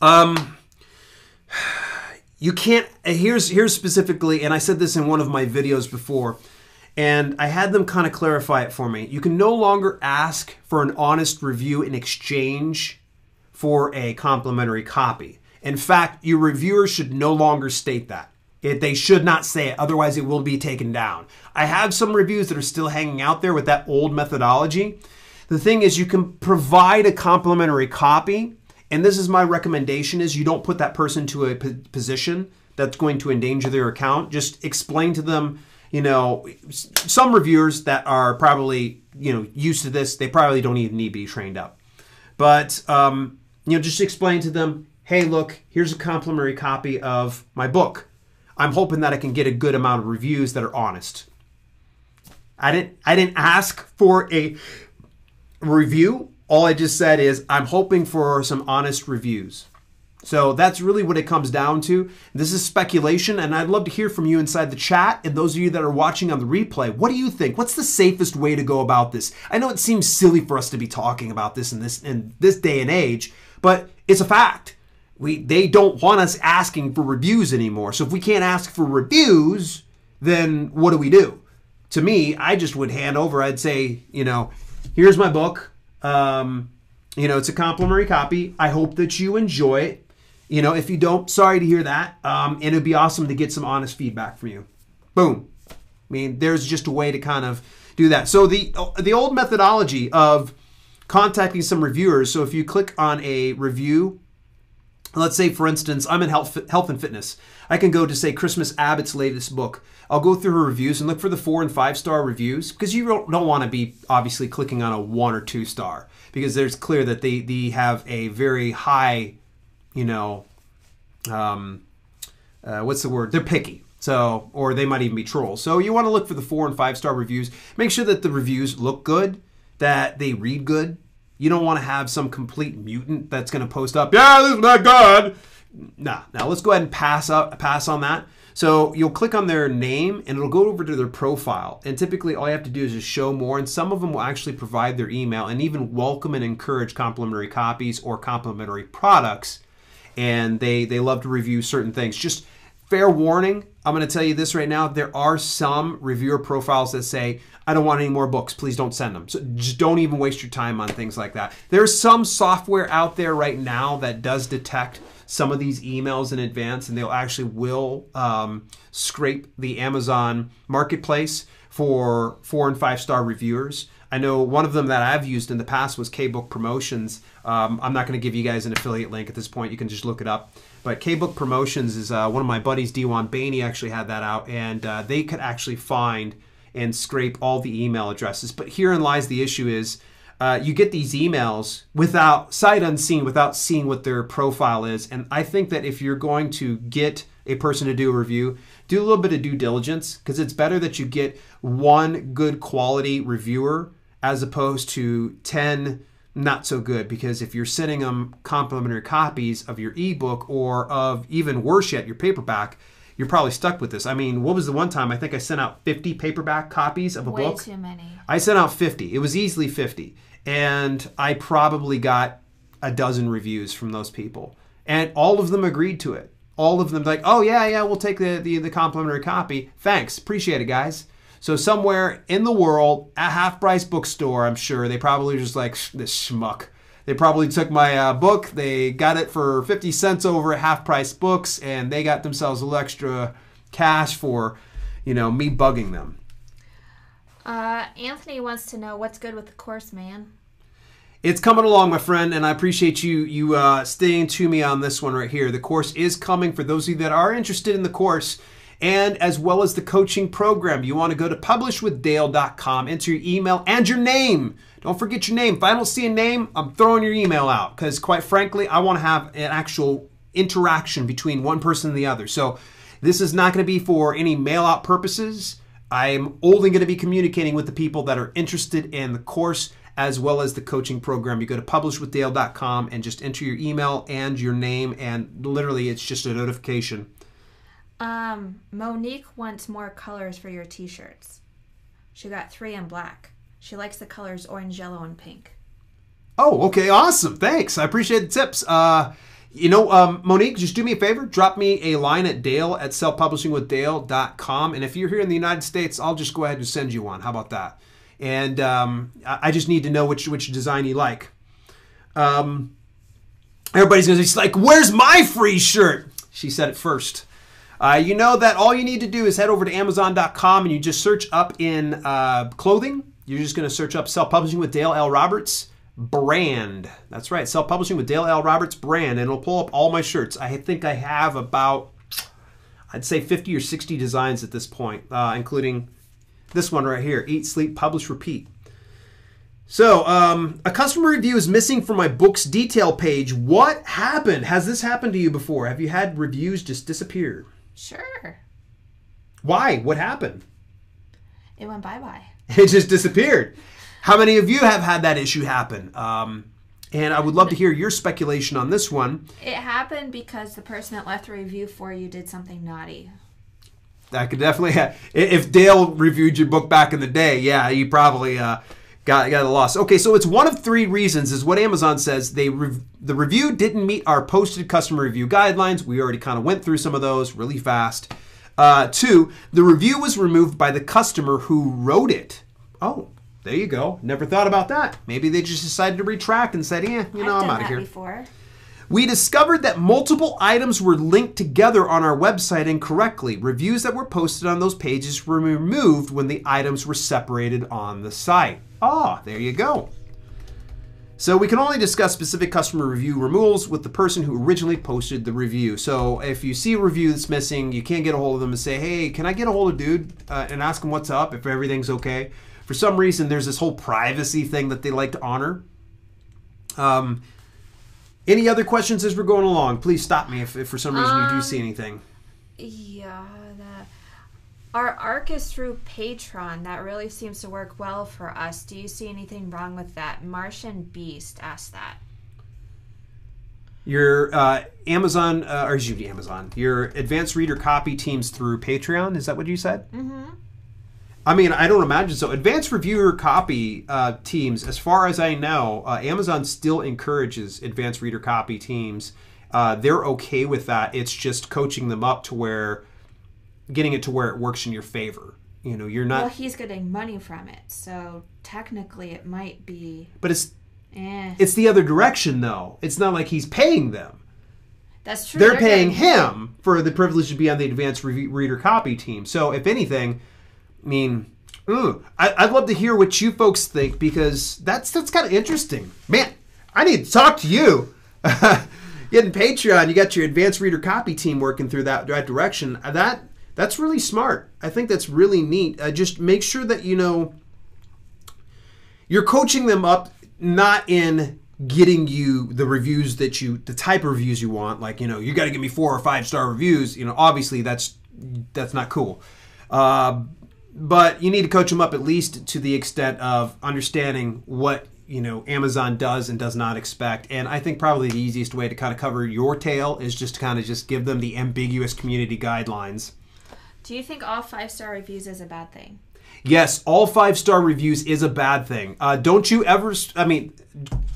Um you can't here's here's specifically and i said this in one of my videos before and i had them kind of clarify it for me. You can no longer ask for an honest review in exchange for a complimentary copy. In fact your reviewer should no longer state that. It, they should not say it otherwise it will be taken down. I have some reviews that are still hanging out there with that old methodology. The thing is you can provide a complimentary copy and this is my recommendation is you don't put that person to a position that's going to endanger their account. Just explain to them you know some reviewers that are probably you know used to this they probably don't even need to be trained up. But um, you know just explain to them hey look here's a complimentary copy of my book. I'm hoping that i can get a good amount of reviews that are honest. I didn't i didn't ask for a review all I just said is I'm hoping for some honest reviews. So that's really what it comes down to. This is speculation, and I'd love to hear from you inside the chat. And those of you that are watching on the replay, what do you think? What's the safest way to go about this? I know it seems silly for us to be talking about this in this in this day and age, but it's a fact. We they don't want us asking for reviews anymore. So if we can't ask for reviews, then what do we do? To me, I just would hand over. I'd say, you know, here's my book um, you know, it's a complimentary copy. I hope that you enjoy it. You know, if you don't, sorry to hear that. Um, and it'd be awesome to get some honest feedback from you. Boom. I mean, there's just a way to kind of do that. So the the old methodology of contacting some reviewers. So if you click on a review, let's say for instance, I'm in health health and fitness. I can go to say Christmas Abbott's latest book. I'll go through her reviews and look for the four and five star reviews because you don't, don't want to be obviously clicking on a one or two star because there's clear that they, they have a very high, you know, um, uh, what's the word? They're picky. So, or they might even be trolls. So you want to look for the four and five star reviews. Make sure that the reviews look good, that they read good. You don't want to have some complete mutant that's going to post up, yeah, this is not good. Nah, now let's go ahead and pass up, pass on that. So you'll click on their name and it'll go over to their profile. And typically all you have to do is just show more. And some of them will actually provide their email and even welcome and encourage complimentary copies or complimentary products. And they, they love to review certain things. Just fair warning, I'm going to tell you this right now. There are some reviewer profiles that say, I don't want any more books. Please don't send them. So just don't even waste your time on things like that. There's some software out there right now that does detect some of these emails in advance, and they'll actually will um, scrape the Amazon marketplace for four and five star reviewers. I know one of them that I've used in the past was K-Book Promotions. Um, I'm not going to give you guys an affiliate link at this point. You can just look it up. But K-Book Promotions is uh, one of my buddies, Diwan Bainey, actually had that out, and uh, they could actually find and scrape all the email addresses. But herein lies the issue: is uh, you get these emails without sight unseen, without seeing what their profile is. And I think that if you're going to get a person to do a review, do a little bit of due diligence because it's better that you get one good quality reviewer as opposed to 10 not so good because if you're sending them complimentary copies of your ebook or of even worse yet your paperback you're probably stuck with this i mean what was the one time i think i sent out 50 paperback copies of a Way book too many. I sent out 50. It was easily 50. And I probably got a dozen reviews from those people. And all of them agreed to it. All of them like, oh yeah, yeah, we'll take the, the, the complimentary copy. Thanks. Appreciate it, guys. So somewhere in the world, a half price bookstore, I'm sure, they probably just like, this schmuck. They probably took my uh, book, they got it for 50 cents over at half price books, and they got themselves a little extra cash for, you know, me bugging them. Uh, Anthony wants to know what's good with the course, man. It's coming along, my friend, and I appreciate you you uh, staying to me on this one right here. The course is coming for those of you that are interested in the course, and as well as the coaching program. You want to go to publishwithdale.com, enter your email and your name. Don't forget your name. If I don't see a name, I'm throwing your email out because, quite frankly, I want to have an actual interaction between one person and the other. So this is not going to be for any mail out purposes. I'm only going to be communicating with the people that are interested in the course as well as the coaching program. You go to publishwithdale.com and just enter your email and your name, and literally it's just a notification. Um, Monique wants more colors for your t-shirts. She got three in black. She likes the colors orange, yellow, and pink. Oh, okay, awesome. Thanks. I appreciate the tips. Uh, you know, um, Monique, just do me a favor. Drop me a line at dale at selfpublishingwithdale.com. And if you're here in the United States, I'll just go ahead and send you one. How about that? And um, I just need to know which, which design you like. Um, everybody's to be like, where's my free shirt? She said it first. Uh, you know that all you need to do is head over to Amazon.com and you just search up in uh, clothing. You're just going to search up self publishing with Dale L. Roberts brand. That's right, self publishing with Dale L. Roberts brand, and it'll pull up all my shirts. I think I have about, I'd say 50 or 60 designs at this point, uh, including this one right here Eat, Sleep, Publish, Repeat. So, um, a customer review is missing from my book's detail page. What happened? Has this happened to you before? Have you had reviews just disappear? Sure. Why? What happened? It went bye bye. It just disappeared. How many of you have had that issue happen? Um, and I would love to hear your speculation on this one. It happened because the person that left the review for you did something naughty. That could definitely. If Dale reviewed your book back in the day, yeah, you probably uh, got got a loss. Okay, so it's one of three reasons, is what Amazon says. They rev- the review didn't meet our posted customer review guidelines. We already kind of went through some of those really fast. Uh, two, the review was removed by the customer who wrote it. Oh, there you go. Never thought about that. Maybe they just decided to retract and said, "Yeah, you know, I've I'm out of here." before. We discovered that multiple items were linked together on our website incorrectly. Reviews that were posted on those pages were removed when the items were separated on the site. Ah, there you go. So we can only discuss specific customer review removals with the person who originally posted the review. So if you see a review that's missing, you can't get a hold of them and say, "Hey, can I get a hold of dude uh, and ask him what's up if everything's okay?" For some reason, there's this whole privacy thing that they like to honor. Um, any other questions as we're going along? Please stop me if, if for some reason you do Um, see anything. Yeah, the, our arc is through Patreon. That really seems to work well for us. Do you see anything wrong with that? Martian Beast asked that. Your uh, Amazon, uh, or excuse me, Amazon, your advanced reader copy teams through Patreon. Is that what you said? Mm-hmm. I mean, I don't imagine so. Advanced reviewer copy uh, teams, as far as I know, uh, Amazon still encourages advanced reader copy teams. Uh, they're okay with that. It's just coaching them up to where, getting it to where it works in your favor. You know, you're not. Well, he's getting money from it, so technically it might be. but it's Eh, it's the other direction though. It's not like he's paying them. that's true. they're paying getting- him for the privilege to be on the advanced re- reader copy team. So, if anything, mean, ooh, I, I'd love to hear what you folks think because that's that's kind of interesting. Man, I need to talk to you. Getting Patreon, you got your advanced reader copy team working through that, that direction. Uh, That that's really smart. I think that's really neat. Uh, just make sure that you know you're coaching them up not in getting you the reviews that you the type of reviews you want like you know you got to give me four or five star reviews you know obviously that's that's not cool uh, but you need to coach them up at least to the extent of understanding what you know amazon does and does not expect and i think probably the easiest way to kind of cover your tail is just to kind of just give them the ambiguous community guidelines Do you think all five star reviews is a bad thing? Yes, all five star reviews is a bad thing. Uh, don't you ever, I mean,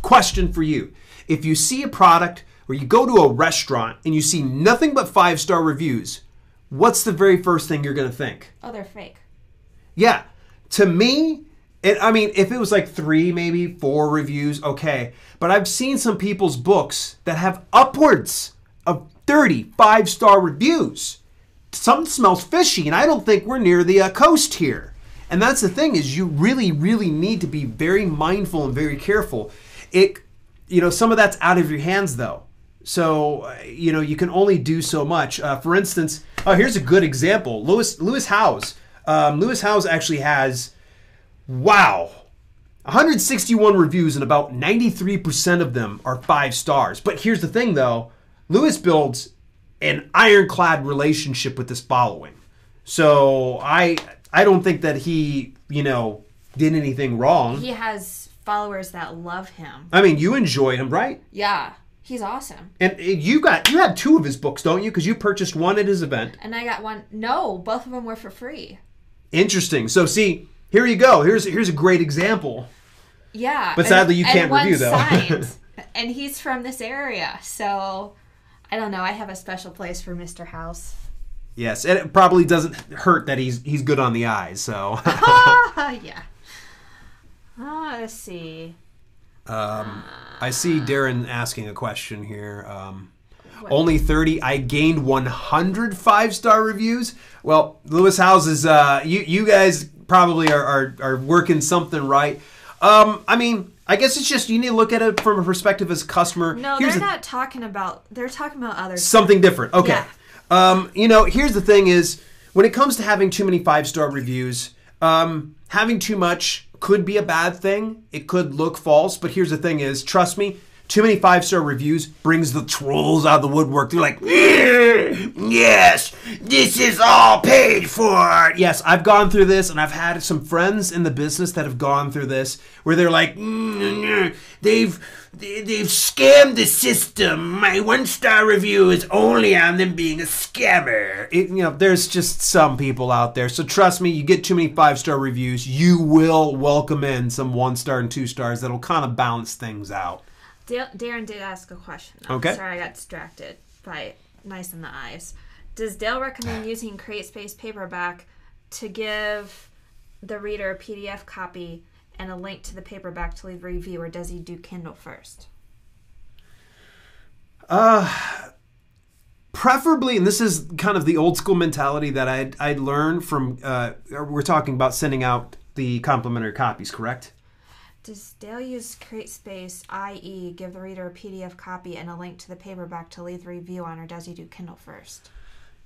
question for you. If you see a product or you go to a restaurant and you see nothing but five star reviews, what's the very first thing you're going to think? Oh, they're fake. Yeah, to me, it, I mean, if it was like three, maybe four reviews, okay. But I've seen some people's books that have upwards of 35 star reviews. Something smells fishy, and I don't think we're near the uh, coast here. And that's the thing is, you really, really need to be very mindful and very careful. It, you know, some of that's out of your hands though. So you know you can only do so much. Uh, for instance, oh here's a good example. Lewis Lewis Howes. Um, Lewis Howes actually has, wow, 161 reviews and about 93% of them are five stars. But here's the thing though, Lewis builds an ironclad relationship with his following. So I I don't think that he you know did anything wrong. He has followers that love him. I mean, you enjoy him, right? Yeah, he's awesome. And you got you have two of his books, don't you? Because you purchased one at his event. And I got one. No, both of them were for free. Interesting. So see, here you go. Here's here's a great example. Yeah. But and- sadly, you and can't one's review, though. signed. and he's from this area, so I don't know. I have a special place for Mr. Howes. Yes, and it probably doesn't hurt that he's he's good on the eyes. So Ah, yeah. Ah, let's see. um, I see Darren asking a question here. Um, only 30. I gained 100 five star reviews. Well, Lewis Howes is, uh, you, you guys probably are, are, are working something right. Um, I mean, I guess it's just you need to look at it from a perspective as a customer. No, Here's they're the- not talking about. They're talking about other. something different. Okay. Yeah. Um, you know, here's the thing: is when it comes to having too many five star reviews, um, having too much could be a bad thing. It could look false, but here's the thing: is trust me. Too many five star reviews brings the trolls out of the woodwork. They're like, mm, yes, this is all paid for. Yes, I've gone through this, and I've had some friends in the business that have gone through this, where they're like, "Mm, mm, mm they've they- they've scammed the system. My one star review is only on them being a scammer. It, you know, there's just some people out there. So trust me, you get too many five star reviews, you will welcome in some one star and two stars that'll kind of balance things out. Dale, Darren did ask a question. though. Okay. Sorry, I got distracted by Nice in the Eyes. Does Dale recommend using CreateSpace paperback to give the reader a PDF copy and a link to the paperback to leave a review, or does he do Kindle first? Uh Preferably, and this is kind of the old school mentality that I'd, I'd learned from, uh, we're talking about sending out the complimentary copies, correct? Does Dale use CreateSpace, i.e., give the reader a PDF copy and a link to the paperback to leave the review on, or does he do Kindle first?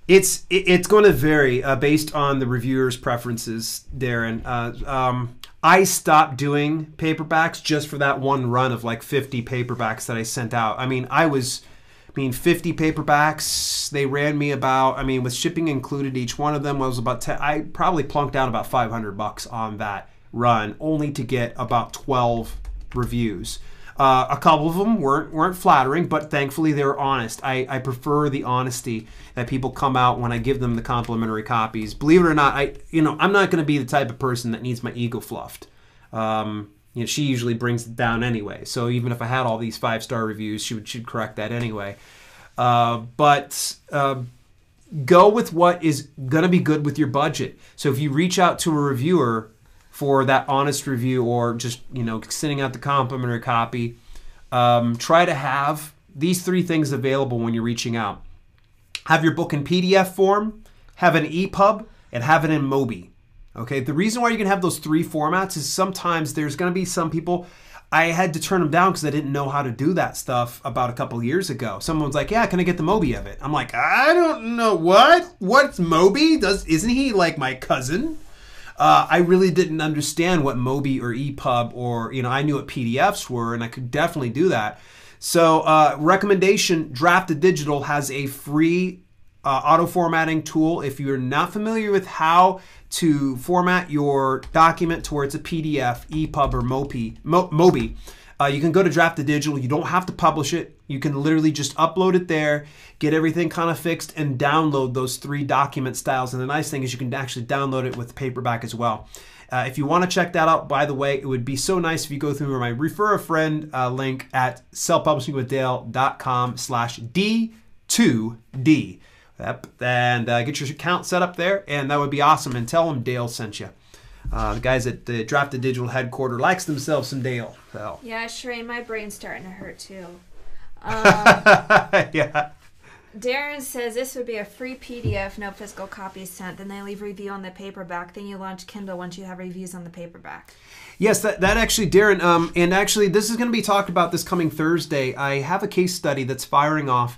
It's it- it's going to vary uh, based on the reviewer's preferences, Darren. Uh, um, I stopped doing paperbacks just for that one run of like 50 paperbacks that I sent out. I mean, I was I mean, 50 paperbacks. They ran me about, I mean, with shipping included, each one of them was about 10. I probably plunked down about 500 bucks on that run, only to get about 12 reviews. Uh, a couple of them weren't weren't flattering, but thankfully they were honest. I, I prefer the honesty that people come out when I give them the complimentary copies. Believe it or not, I you know I'm not going to be the type of person that needs my ego fluffed. Um, you know, she usually brings it down anyway. So even if I had all these five star reviews, she would she'd correct that anyway. Uh, but uh, go with what is going to be good with your budget. So if you reach out to a reviewer for that honest review or just you know sending out the complimentary copy um, try to have these three things available when you're reaching out have your book in pdf form have an epub and have it in mobi okay the reason why you can have those three formats is sometimes there's going to be some people I had to turn them down because I didn't know how to do that stuff about a couple years ago. Someone's like, "Yeah, can I get the Mobi of it?" I'm like, "I don't know what. What's Mobi? Does isn't he like my cousin?" Uh, I really didn't understand what Mobi or EPUB or you know I knew what PDFs were, and I could definitely do that. So uh, recommendation: Draft2Digital has a free uh, auto formatting tool. If you're not familiar with how to format your document towards a PDF, EPUB, or Mobi, Mobi uh, you can go to Draft2Digital. You don't have to publish it. You can literally just upload it there, get everything kind of fixed, and download those three document styles. And the nice thing is you can actually download it with paperback as well. Uh, if you want to check that out, by the way, it would be so nice if you go through my refer a friend uh, link at selfpublishingwithdale.com slash D2D. Yep. And uh, get your account set up there, and that would be awesome. And tell them Dale sent you. Uh, the guys at the Draft2Digital headquarters likes themselves some Dale. So. Yeah, Shereen, my brain's starting to hurt too. Um, yeah. Darren says this would be a free PDF, no physical copies sent. Then they leave review on the paperback. Then you launch Kindle once you have reviews on the paperback. Yes, that, that actually, Darren, um, and actually, this is going to be talked about this coming Thursday. I have a case study that's firing off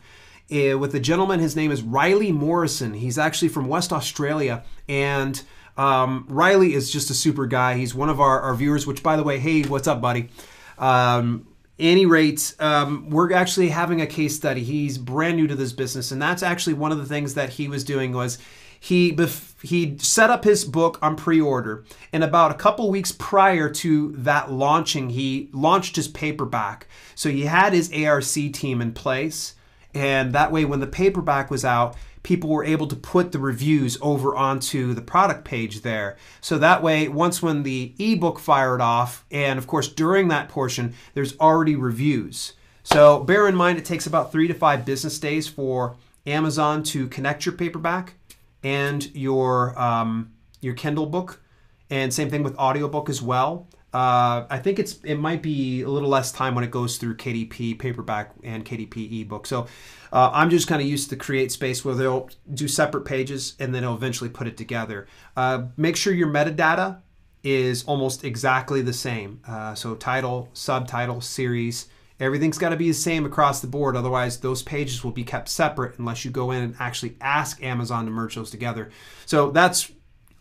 uh, with a gentleman. His name is Riley Morrison. He's actually from West Australia, and um, Riley is just a super guy. He's one of our, our viewers, which, by the way, hey, what's up, buddy? Um, any rate, um, we're actually having a case study. He's brand new to this business, and that's actually one of the things that he was doing was he he set up his book on pre-order, and about a couple weeks prior to that launching, he launched his paperback. So he had his ARC team in place, and that way, when the paperback was out, people were able to put the reviews over onto the product page there. So that way, once when the ebook fired off, and of course during that portion, there's already reviews. So bear in mind it takes about three to five business days for Amazon to connect your paperback and your um, your Kindle book, and same thing with audiobook as well. Uh, I think it's it might be a little less time when it goes through KDP paperback and KDP ebook. So uh, I'm just kind of used to Create Space where they'll do separate pages and then they'll eventually put it together. Uh, make sure your metadata is almost exactly the same. Uh, so title, subtitle, series, everything's got to be the same across the board. Otherwise, those pages will be kept separate unless you go in and actually ask Amazon to merge those together. So that's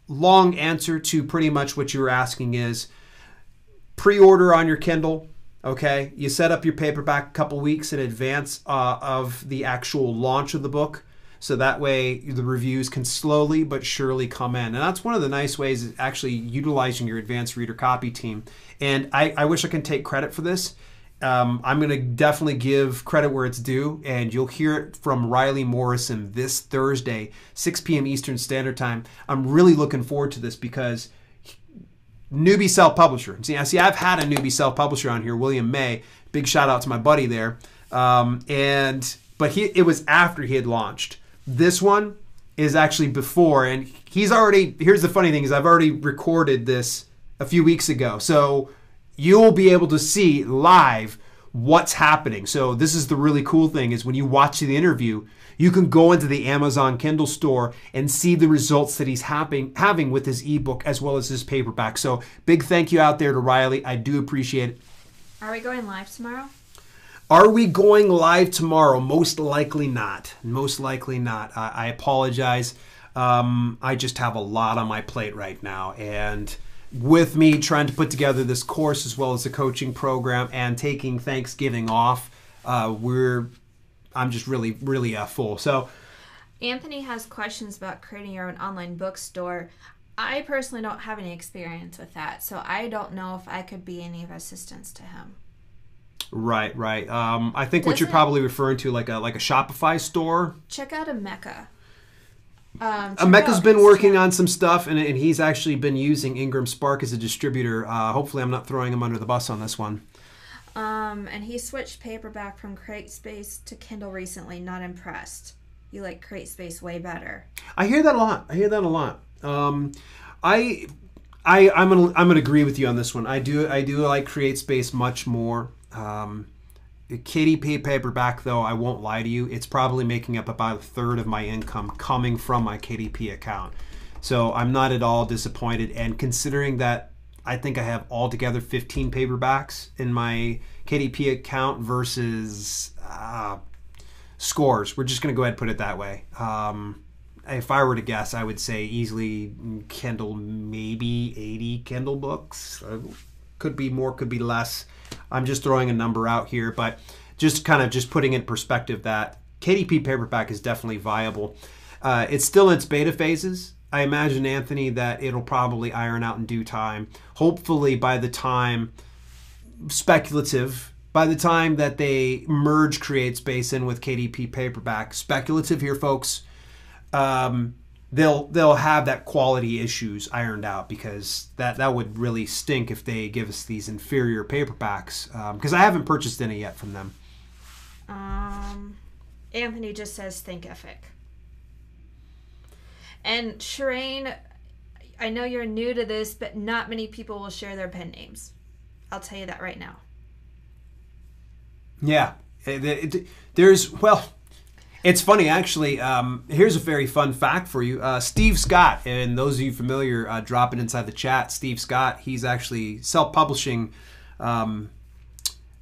long answer to pretty much what you were asking is pre-order on your Kindle Okay, you set up your paperback a couple weeks in advance uh, of the actual launch of the book, so that way the reviews can slowly but surely come in. And that's one of the nice ways is actually utilizing your advanced reader copy team. And I, I wish I can take credit for this. Um, I'm going to definitely give credit where it's due, and you'll hear it from Riley Morrison this Thursday, 6 p.m. Eastern Standard Time. I'm really looking forward to this because newbie self publisher. See, I see, I've had a newbie self publisher on here, William May. Big shout out to my buddy there. Um, and but he it was after he had launched. This one is actually before, and he's already. Here's the funny thing: is I've already recorded this a few weeks ago, so you'll be able to see live what's happening. So this is the really cool thing: is when you watch the interview, you can go into the Amazon Kindle store and see the results that he's having, having with his ebook as well as his paperback. So, big thank you out there to Riley. I do appreciate it. Are we going live tomorrow? Are we going live tomorrow? Most likely not. Most likely not. I, I apologize. Um, I just have a lot on my plate right now. And with me trying to put together this course as well as the coaching program and taking Thanksgiving off, uh, we're I'm just really really uh, full. So Anthony has questions about creating your own online bookstore. I personally don't have any experience with that, so I don't know if I could be any of assistance to him. right, right. Um, I think what you're probably referring to like a like a Shopify store. Check out Emeka. Um, check Emeka's been working on some stuff, and, and he's actually been using Ingram Spark as a distributor. Uh, hopefully, I'm not throwing him under the bus on this one. Um, and he switched paperback from CreateSpace to Kindle recently. Not impressed. You like CreateSpace way better. I hear that a lot. I hear that a lot. Um, I, I, I'm gonna, I'm gonna agree with you on this one. I do, I do like Create Space much more. Um, KDP paperback, though, I won't lie to you, it's probably making up about a third of my income coming from my KDP account. So I'm not at all disappointed. And considering that I think I have altogether 15 paperbacks in my KDP account versus uh, scores, we're just going to go ahead and put it that way. Um, if I were to guess, I would say easily Kindle, maybe 80 Kindle books. Uh, Could be more, could be less. I'm just throwing a number out here, but just kind of just putting in perspective that KDP paperback is definitely viable. Uh, it's still in its beta phases. I imagine, Anthony, that it'll probably iron out in due time. Hopefully, by the time speculative by the time that they merge create space in with kdp paperback speculative here folks um, they'll they'll have that quality issues ironed out because that that would really stink if they give us these inferior paperbacks because i haven't purchased any yet from them Um, Anthony just says thinkific. And Shireen, I know you're new to this, but not many people will share their pen names. I'll tell you that right now. Yeah, It- it- there's well, it's funny actually. Um, here's a very fun fact for you. Uh, Steve Scott, and those of you familiar, uh, drop it inside the chat. Steve Scott, he's actually self-publishing. Um,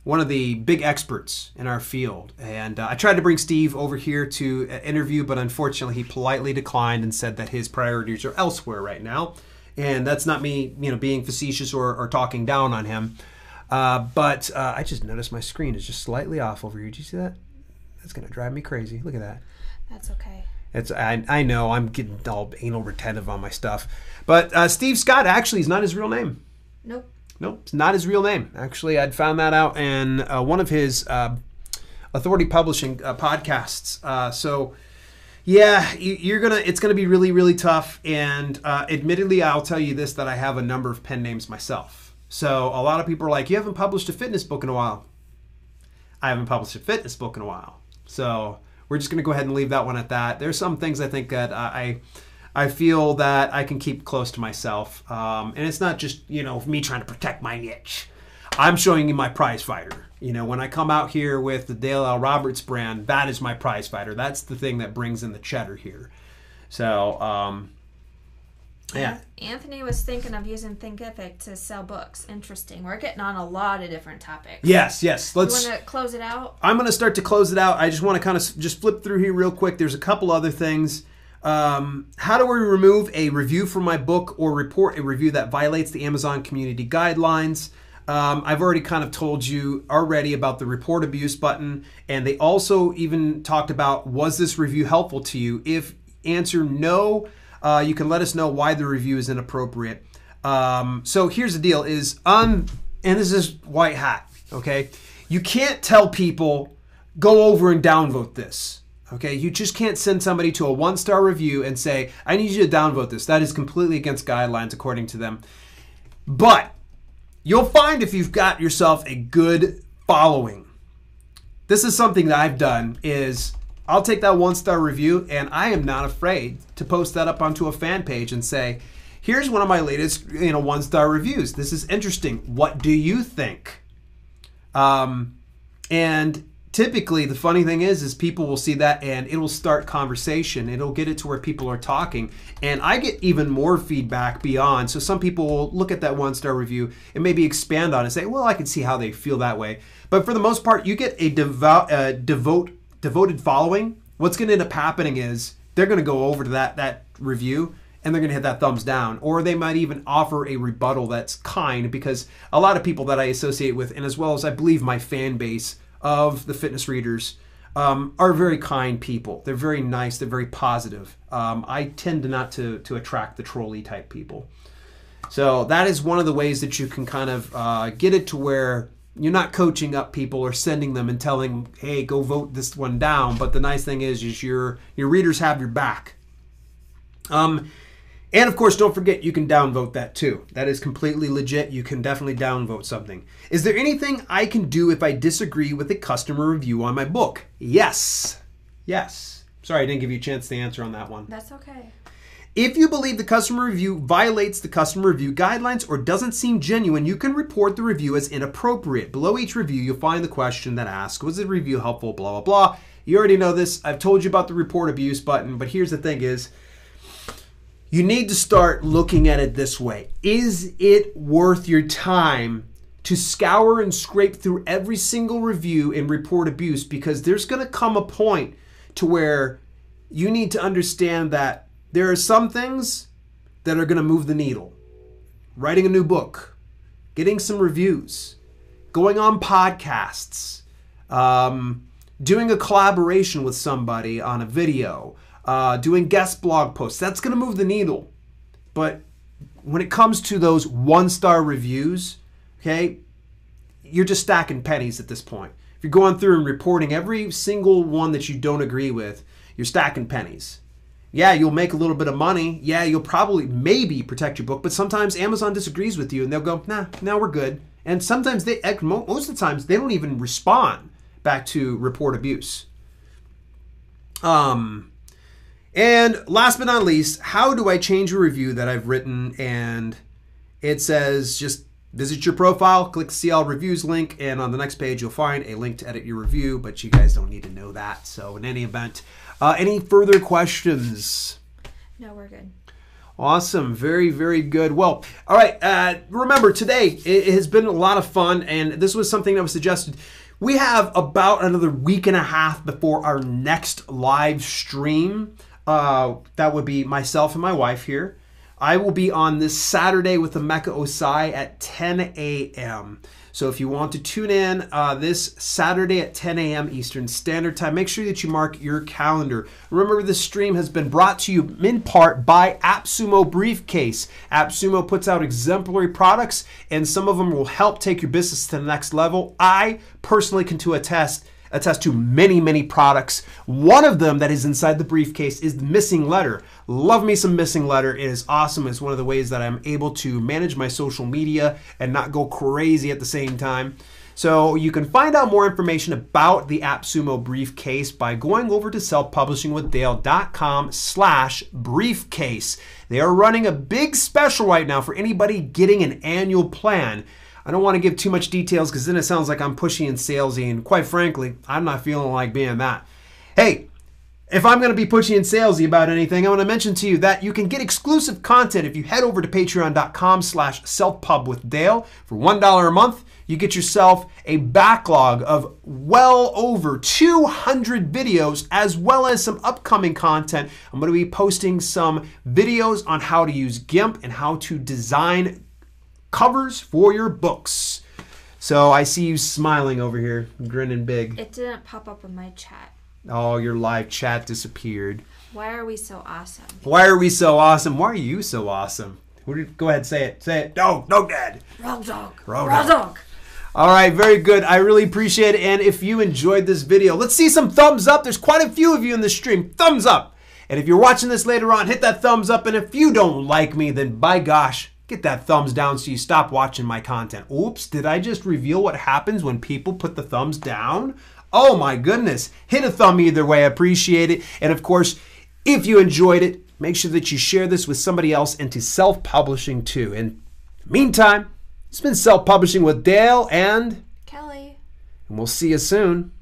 one of the big experts in our field. And uh, I tried to bring Steve over here to uh, interview, but unfortunately, he politely declined and said that his priorities are elsewhere right now. And that's not me, you know, being facetious or, or talking down on him. Uh, but uh, I just noticed my screen is just slightly off over here. Did you see that? That's gonna drive me crazy. Look at that. That's okay. It's I, I know I'm getting all anal retentive on my stuff, but uh, Steve Scott actually is not his real name. Nope. Nope, it's not his real name. Actually, I'd found that out in uh, one of his uh, Authority Publishing uh, podcasts. Uh, so, yeah, you, you're gonna. It's gonna be really, really tough. And uh, admittedly, I'll tell you this: that I have a number of pen names myself. So a lot of people are like, "You haven't published a fitness book in a while." I haven't published a fitness book in a while. So we're just gonna go ahead and leave that one at that. There's some things I think that I. I feel that I can keep close to myself, um, and it's not just you know me trying to protect my niche. I'm showing you my prize fighter. You know, when I come out here with the Dale L. Roberts brand, that is my prize fighter. That's the thing that brings in the cheddar here. So, um, yeah, Anthony was thinking of using Thinkific to sell books. Interesting. We're getting on a lot of different topics. yes, yes. Let's. want to close it out? I'm going to start to close it out. I just want to kind of just flip through here real quick. There's a couple other things. Um, how do we remove a review from my book or report a review that violates the Amazon community guidelines? Um, I've already kind of told you already about the report abuse button, and they also even talked about was this review helpful to you? If answer no, uh, you can let us know why the review is inappropriate. Um, so here's the deal: is on, and this is white hat. Okay, you can't tell people go over and downvote this. Okay, you just can't send somebody to a one star review and say, I need you to downvote this. That is completely against guidelines according to them. But you'll find if you've got yourself a good following. This is something that I've done is I'll take that one star review and I am not afraid to post that up onto a fan page and say, here's one of my latest, you know, one star reviews. This is interesting. What do you think? Um, and typically the funny thing is is people will see that and it'll start conversation. It'll get it to where people are talking. And i get even more feedback beyond. So some people will look at that one star review and maybe expand on it and say well i can see how they feel that way. But for the most part you get a devout uh, devote devoted following. What's going to end up happening is they're going to go over to that that review and they're going to hit that thumbs down. Or they might even offer a rebuttal that's kind because a lot of people that i associate with and as well as i believe my fan base of the fitness readers um, are very kind people. They're very nice. They're very positive. Um, I tend to not to to attract the trolley type people. So that is one of the ways that you can kind of uh, get it to where you're not coaching up people or sending them and telling, "Hey, go vote this one down." But the nice thing is, is your your readers have your back. Um, and of course, don't forget you can downvote that too. That is completely legit. You can definitely downvote something. Is there anything I can do if I disagree with a customer review on my book? Yes. Yes. Sorry, I didn't give you a chance to answer on that one. That's okay. If you believe the customer review violates the customer review guidelines or doesn't seem genuine, you can report the review as inappropriate. Below each review, you'll find the question that asks, Was the review helpful? Blah, blah, blah. You already know this. I've told you about the report abuse button, but here's the thing is, you need to start looking at it this way Is it worth your time to scour and scrape through every single review and report abuse? Because there's going to come a point to where you need to understand that there are some things that are going to move the needle. Writing a new book, getting some reviews, going on podcasts, um, doing a collaboration with somebody on a video, uh, doing guest blog posts. That's going to move the needle. But when it comes to those one star reviews, okay, you're just stacking pennies at this point. If you're going through and reporting every single one that you don't agree with, you're stacking pennies. Yeah, you'll make a little bit of money. Yeah, you'll probably maybe protect your book, but sometimes Amazon disagrees with you and they'll go, nah, now we're good. And sometimes they, most of the times, they don't even respond back to report abuse. Um, and last but not least, how do I change a review that I've written and it says just visit your profile, click the see all reviews link, and on the next page you'll find a link to edit your review, but you guys don't need to know that. So in any event, uh, any further questions? No, we're good. Awesome. Very, very good. Well, all right. Uh, remember, today it has been a lot of fun, and this was something that was suggested. We have about another week and a half before our next live stream. Uh, that would be myself and my wife here. I will be on this Saturday with the Emeka Osai at 10 a.m. So if you want to tune in uh, this Saturday at 10 a.m. Eastern Standard Time, make sure that you mark your calendar. Remember, this stream has been brought to you in part by AppSumo Briefcase. AppSumo puts out exemplary products, and some of them will help take your business to the next level. I personally can to attest attest to many, many products. One of them that is inside the briefcase is the MissingLettr. Love me some MissingLettr. It is awesome. It's one of the ways that I'm able to manage my social media and not go crazy at the same time. So you can find out more information about the AppSumo briefcase by going over to selfpublishingwithdale.com slash briefcase. They are running a big special right now for anybody getting an annual plan. I don't want to give too much details because then it sounds like I'm pushy and salesy, and quite frankly, I'm not feeling like being that. Hey, if I'm going to be pushy and salesy about anything, I want to mention to you that you can get exclusive content if you head over to patreon.com slash selfpubwithdale. For $1 a month, you get yourself a backlog of well over 200 videos as well as some upcoming content. I'm going to be posting some videos on how to use GIMP and how to design covers for your books. So I see you smiling over here, grinning big. It didn't pop up in my chat. Oh, your live chat disappeared. Why are we so awesome? Why are we so awesome? Why are you so awesome? Go ahead, say it. Say it. No, no, Dad. Roll dog. Roll dog. All right, very good. I really appreciate it. And if you enjoyed this video, let's see some thumbs up. There's quite a few of you in the stream. Thumbs up. And if you're watching this later on, hit that thumbs up. And if you don't like me, then by gosh, get that thumbs down so you stop watching my content. Oops, did I just reveal what happens when people put the thumbs down? Oh my goodness. Hit a thumb either way. I appreciate it. And of course, if you enjoyed it, make sure that you share this with somebody else into self publishing too. And meantime, it's been self publishing with Dale and Kelli. And we'll see you soon.